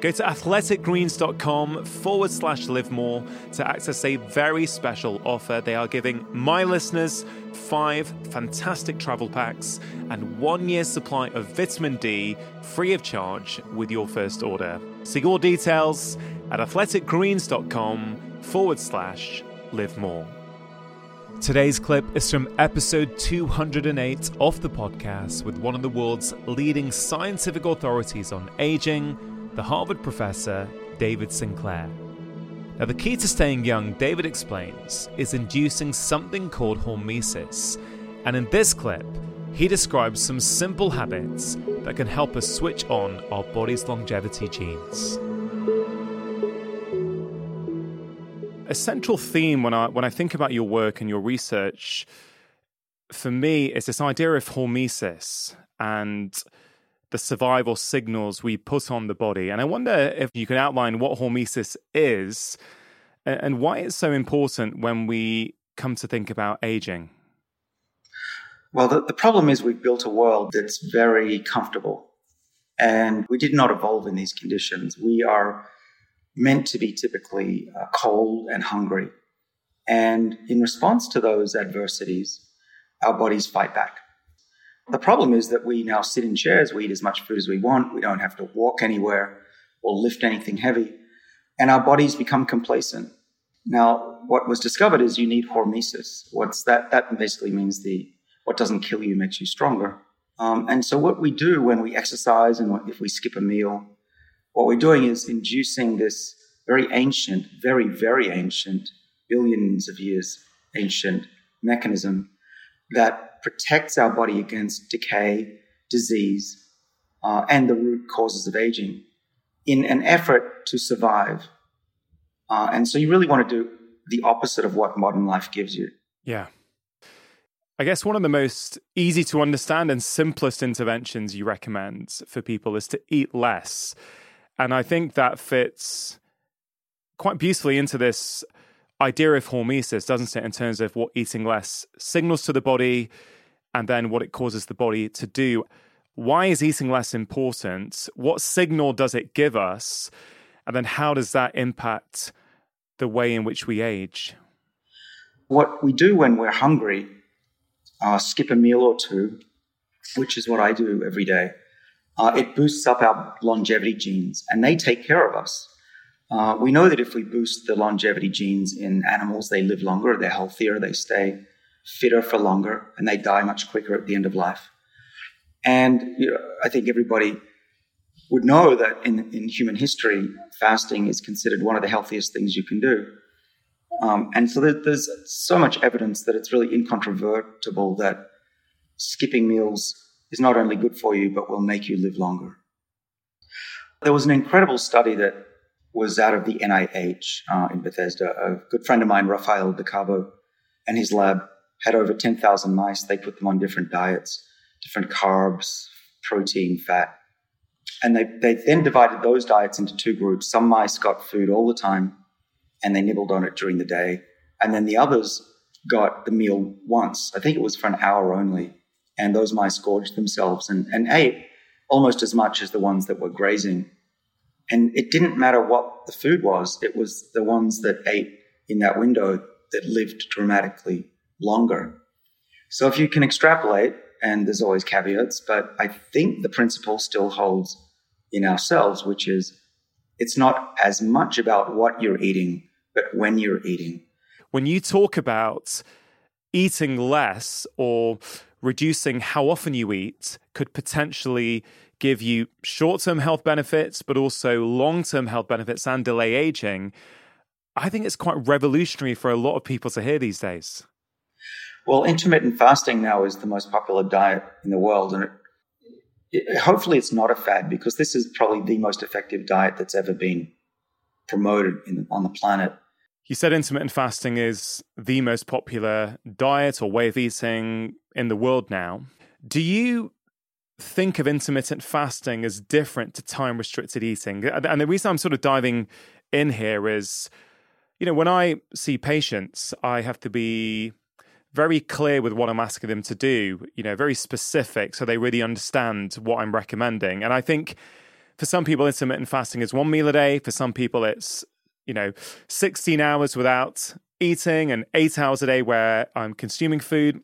Go to athleticgreens.com forward slash live more to access a very special offer. They are giving my listeners five fantastic travel packs and one year's supply of vitamin D free of charge with your first order. See all details at athleticgreens.com forward slash live more. Today's clip is from episode 208 of the podcast with one of the world's leading scientific authorities on aging the Harvard professor David Sinclair. Now, the key to staying young, David explains, is inducing something called hormesis. And in this clip, he describes some simple habits that can help us switch on our body's longevity genes. A central theme when I, when I think about your work and your research, for me, is this idea of hormesis and the survival signals we put on the body. And I wonder if you can outline what hormesis is and why it's so important when we come to think about aging. Well, the, the problem is we've built a world that's very comfortable and we did not evolve in these conditions. We are meant to be typically uh, cold and hungry. And in response to those adversities, our bodies fight back. The problem is that we now sit in chairs, we eat as much food as we want, we don't have to walk anywhere or lift anything heavy, and our bodies become complacent. Now, what was discovered is you need hormesis. What's that? That basically means the what doesn't kill you makes you stronger. Um, and so, what we do when we exercise and if we skip a meal, what we're doing is inducing this very ancient, very, very ancient, billions of years ancient mechanism that protects our body against decay, disease, uh, and the root causes of aging in an effort to survive. Uh, and so you really want to do the opposite of what modern life gives you. Yeah. I guess one of the most easy to understand and simplest interventions you recommend for people is to eat less. And I think that fits quite beautifully into this idea of hormesis, doesn't it, in terms of what eating less signals to the body and then what it causes the body to do. Why is eating less important? What signal does it give us? And then how does that impact the way in which we age? What we do when we're hungry, uh, skip a meal or two, which is what I do every day, uh, it boosts up our longevity genes and they take care of us. Uh, we know that if we boost the longevity genes in animals, they live longer, they're healthier, they stay fitter for longer, and they die much quicker at the end of life. And you know, I think everybody would know that in, in human history, fasting is considered one of the healthiest things you can do. Um, and so there, there's so much evidence that it's really incontrovertible that skipping meals is not only good for you, but will make you live longer. There was an incredible study that was out of the NIH uh, in Bethesda. A good friend of mine, Rafael De Cabo, and his lab had over 10,000 mice. They put them on different diets, different carbs, protein, fat. And they, they then divided those diets into two groups. Some mice got food all the time and they nibbled on it during the day. And then the others got the meal once. I think it was for an hour only. And those mice gorged themselves and, and ate almost as much as the ones that were grazing and it didn't matter what the food was, it was the ones that ate in that window that lived dramatically longer. So if you can extrapolate, and there's always caveats, but I think the principle still holds in ourselves, which is it's not as much about what you're eating, but when you're eating. When you talk about eating less or reducing how often you eat could potentially give you short term health benefits, but also long term health benefits and delay aging, I think it's quite revolutionary for a lot of people to hear these days. Well, intermittent fasting now is the most popular diet in the world. And it, it, hopefully it's not a fad because this is probably the most effective diet that's ever been promoted in, on the planet. You said intermittent fasting is the most popular diet or way of eating in the world now. Do you think of intermittent fasting as different to time restricted eating? And the reason I'm sort of diving in here is, you know, when I see patients, I have to be very clear with what I'm asking them to do, you know, very specific so they really understand what I'm recommending. And I think for some people, intermittent fasting is one meal a day. For some people, it's, you know, 16 hours without eating and eight hours a day where I'm consuming food.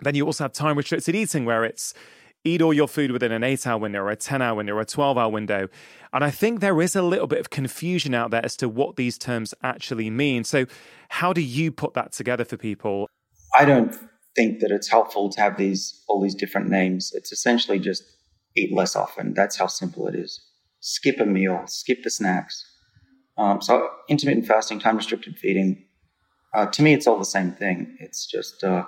Then you also have time restricted eating where it's eat all your food within an eight hour window or a 10 hour window or a 12 hour window. And I think there is a little bit of confusion out there as to what these terms actually mean. So, how do you put that together for people? I don't think that it's helpful to have these all these different names. It's essentially just eat less often. That's how simple it is. Skip a meal, skip the snacks. Um, so intermittent fasting, time restricted feeding. Uh, to me, it's all the same thing. It's just uh,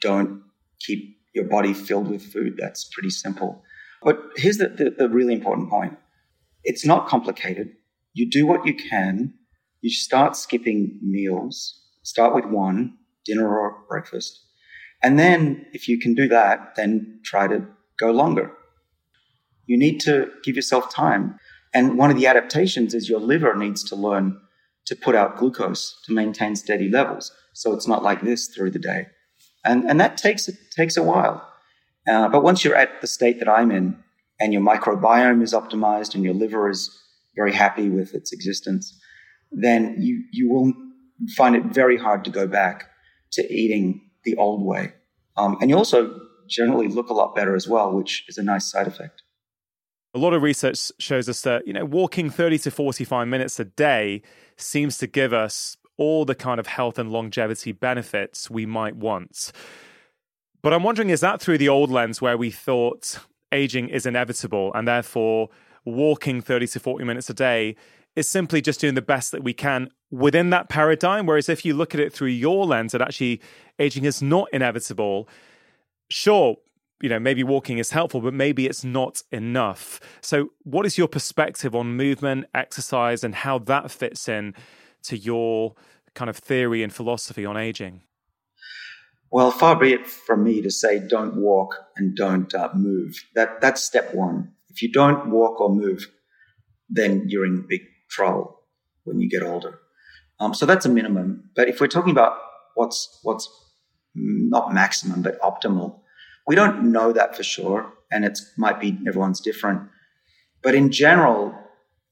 don't keep your body filled with food. That's pretty simple. But here's the, the, the really important point it's not complicated. You do what you can. You start skipping meals. Start with one, dinner or breakfast. And then, if you can do that, then try to go longer. You need to give yourself time. And one of the adaptations is your liver needs to learn to put out glucose to maintain steady levels. So it's not like this through the day and and that takes takes a while. Uh, but once you're at the state that I'm in, and your microbiome is optimized, and your liver is very happy with its existence, then you you will find it very hard to go back to eating the old way. Um, and you also generally look a lot better as well, which is a nice side effect. A lot of research shows us that you know walking 30 to 45 minutes a day seems to give us all the kind of health and longevity benefits we might want. But I'm wondering is that through the old lens where we thought aging is inevitable and therefore walking 30 to 40 minutes a day is simply just doing the best that we can within that paradigm? Whereas if you look at it through your lens, that actually aging is not inevitable. Sure, you know, maybe walking is helpful, but maybe it's not enough. So, what is your perspective on movement, exercise, and how that fits in to your kind of theory and philosophy on aging? Well, far be it from me to say don't walk and don't uh, move. That that's step one. If you don't walk or move, then you're in big trouble when you get older. Um, so that's a minimum. But if we're talking about what's what's not maximum but optimal, we don't know that for sure, and it might be everyone's different. But in general,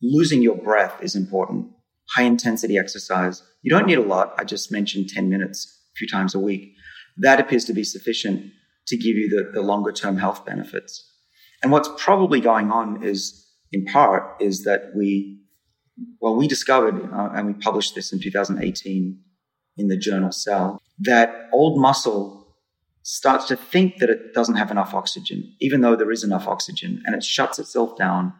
losing your breath is important high intensity exercise. You don't need a lot. I just mentioned 10 minutes a few times a week. That appears to be sufficient to give you the, the longer term health benefits. And what's probably going on is, in part, is that we, well, we discovered, uh, and we published this in 2018 in the journal Cell, that old muscle starts to think that it doesn't have enough oxygen, even though there is enough oxygen, and it shuts itself down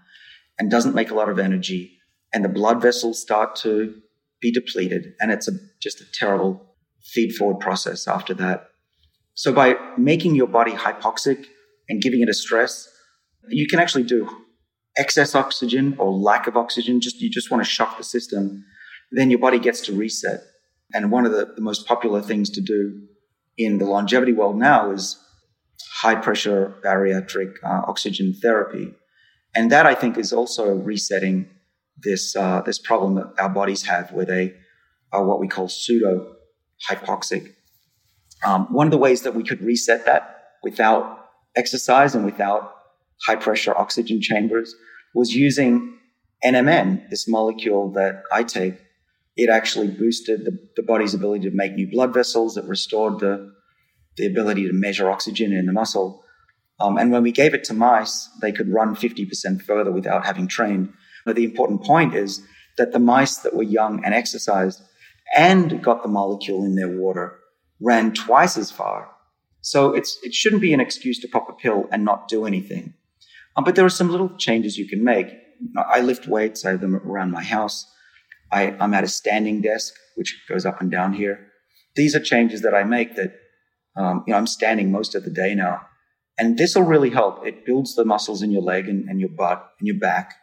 and doesn't make a lot of energy and the blood vessels start to be depleted. And it's a, just a terrible feed forward process after that. So by making your body hypoxic and giving it a stress, you can actually do excess oxygen or lack of oxygen. Just you just want to shock the system. Then your body gets to reset. And one of the, the most popular things to do in the longevity world now is high pressure bariatric uh, oxygen therapy. And that I think is also resetting this uh, this problem that our bodies have, where they are what we call pseudo hypoxic. Um, one of the ways that we could reset that without exercise and without high pressure oxygen chambers was using NMN, this molecule that I take. It actually boosted the, the body's ability to make new blood vessels. It restored the, the ability to measure oxygen in the muscle. Um, and when we gave it to mice, they could run 50% further without having trained. But the important point is that the mice that were young and exercised and got the molecule in their water ran twice as far. So it shouldn't be an excuse to pop a pill and not do anything. Um, but there are some little changes you can make. I lift weights, I have them around my house. I, I'm at a standing desk, which goes up and down here. These are changes that I make that, um, you know, I'm standing most of the day now. And this will really help. It builds the muscles in your leg and, and your butt and your back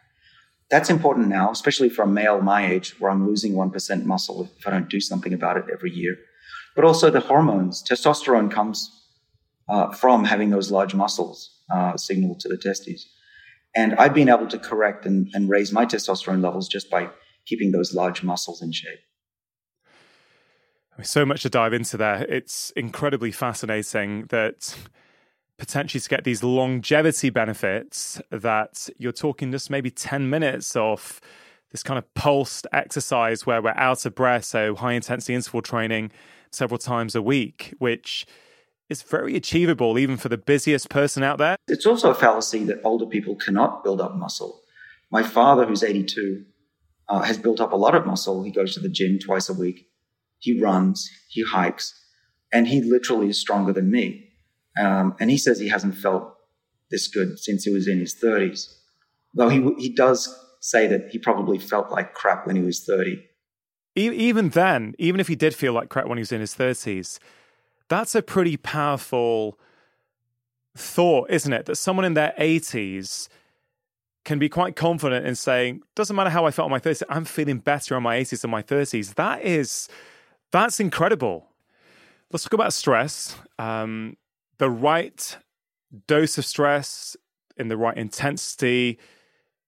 That's important now, especially for a male my age, where I'm losing 1% muscle if I don't do something about it every year. But also the hormones. Testosterone comes uh, from having those large muscles uh, signal to the testes. And I've been able to correct and, and raise my testosterone levels just by keeping those large muscles in shape. So much to dive into there. It's incredibly fascinating that potentially to get these longevity benefits that you're talking just maybe 10 minutes of this kind of pulsed exercise where we're out of breath so high intensity interval training several times a week which is very achievable even for the busiest person out there. It's also a fallacy that older people cannot build up muscle. My father who's 82 uh, has built up a lot of muscle. He goes to the gym twice a week. He runs. He hikes. And he literally is stronger than me. Um, and he says he hasn't felt this good since he was in his 30s. Though he, he does say that he probably felt like crap when he was 30. Even then, even if he did feel like crap when he was in his 30s, that's a pretty powerful thought, isn't it? That someone in their 80s can be quite confident in saying, doesn't matter how I felt in my 30s, I'm feeling better in my 80s than my 30s. That is, that's incredible. Let's talk about stress. Um, the right dose of stress in the right intensity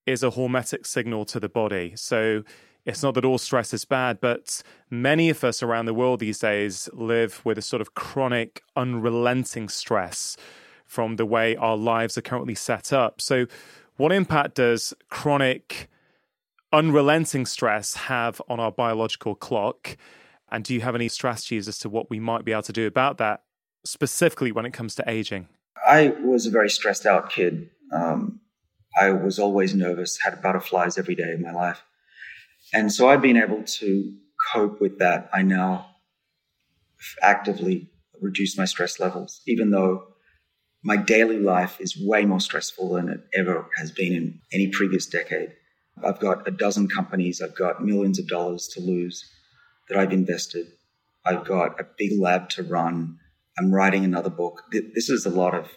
is a hormetic signal to the body. So it's not that all stress is bad, but many of us around the world these days live with a sort of chronic, unrelenting stress from the way our lives are currently set up. So, what impact does chronic, unrelenting stress have on our biological clock? And do you have any strategies as to what we might be able to do about that specifically when it comes to aging? I was a very stressed out kid. Um, I was always nervous, had butterflies every day of my life. And so I've been able to cope with that. I now actively reduce my stress levels, even though my daily life is way more stressful than it ever has been in any previous decade. I've got a dozen companies, I've got millions of dollars to lose that I've invested. I've got a big lab to run. I'm writing another book. This is a lot of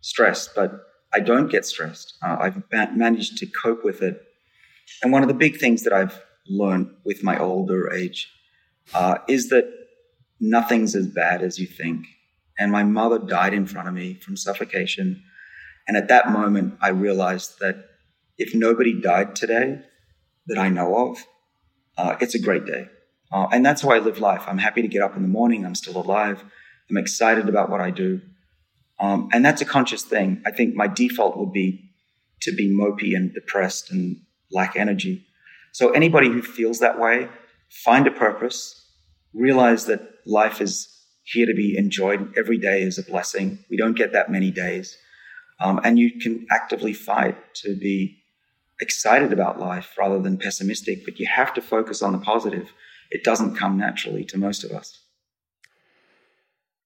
stress, but I don't get stressed. Uh, I've managed to cope with it. And one of the big things that I've learned with my older age uh, is that nothing's as bad as you think. And my mother died in front of me from suffocation. And at that moment, I realized that if nobody died today that I know of, uh, it's a great day. Uh, and that's how I live life. I'm happy to get up in the morning. I'm still alive. I'm excited about what I do. Um, and that's a conscious thing. I think my default would be to be mopey and depressed and lack energy. So anybody who feels that way, find a purpose, realize that life is here to be enjoyed. Every day is a blessing. We don't get that many days. Um, and you can actively fight to be excited about life rather than pessimistic, but you have to focus on the positive. It doesn't come naturally to most of us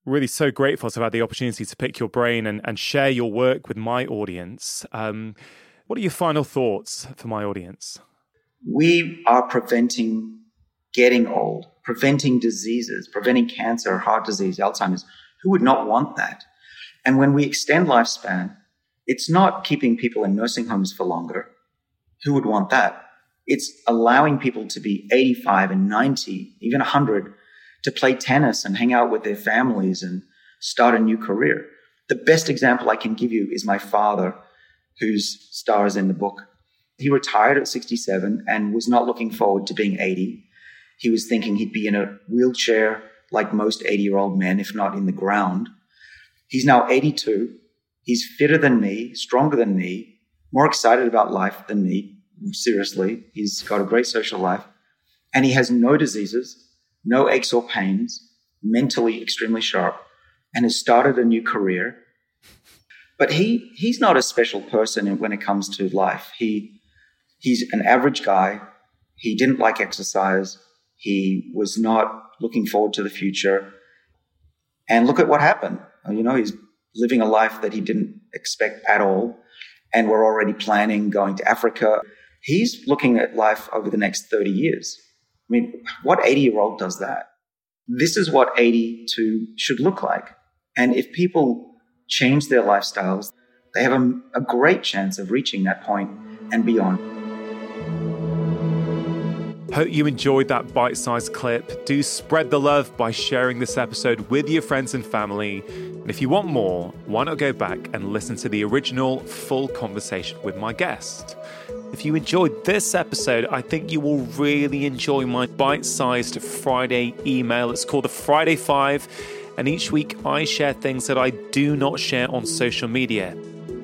really so grateful to have had the opportunity to pick your brain and, and share your work with my audience. Um, what are your final thoughts for my audience? We are preventing getting old, preventing diseases, preventing cancer, heart disease, Alzheimer's. Who would not want that? And when we extend lifespan, it's not keeping people in nursing homes for longer. Who would want that? It's allowing people to be 85 and 90, even 100 to play tennis and hang out with their families and start a new career. The best example I can give you is my father, whose stars in the book. He retired at 67 and was not looking forward to being 80. He was thinking he'd be in a wheelchair like most 80 year old men, if not in the ground. He's now 82. He's fitter than me, stronger than me, more excited about life than me. Seriously, he's got a great social life. And he has no diseases no aches or pains, mentally extremely sharp, and has started a new career. But he he's not a special person when it comes to life. He he's an average guy. He didn't like exercise. He was not looking forward to the future. And look at what happened. You know, he's living a life that he didn't expect at all. And we're already planning going to Africa. He's looking at life over the next 30 years. I mean, what 80 year old does that? This is what 82 should look like. And if people change their lifestyles, they have a, a great chance of reaching that point and beyond. Hope you enjoyed that bite sized clip. Do spread the love by sharing this episode with your friends and family. And if you want more, why not go back and listen to the original full conversation with my guest? If you enjoyed this episode, I think you will really enjoy my bite sized Friday email. It's called the Friday Five, and each week I share things that I do not share on social media.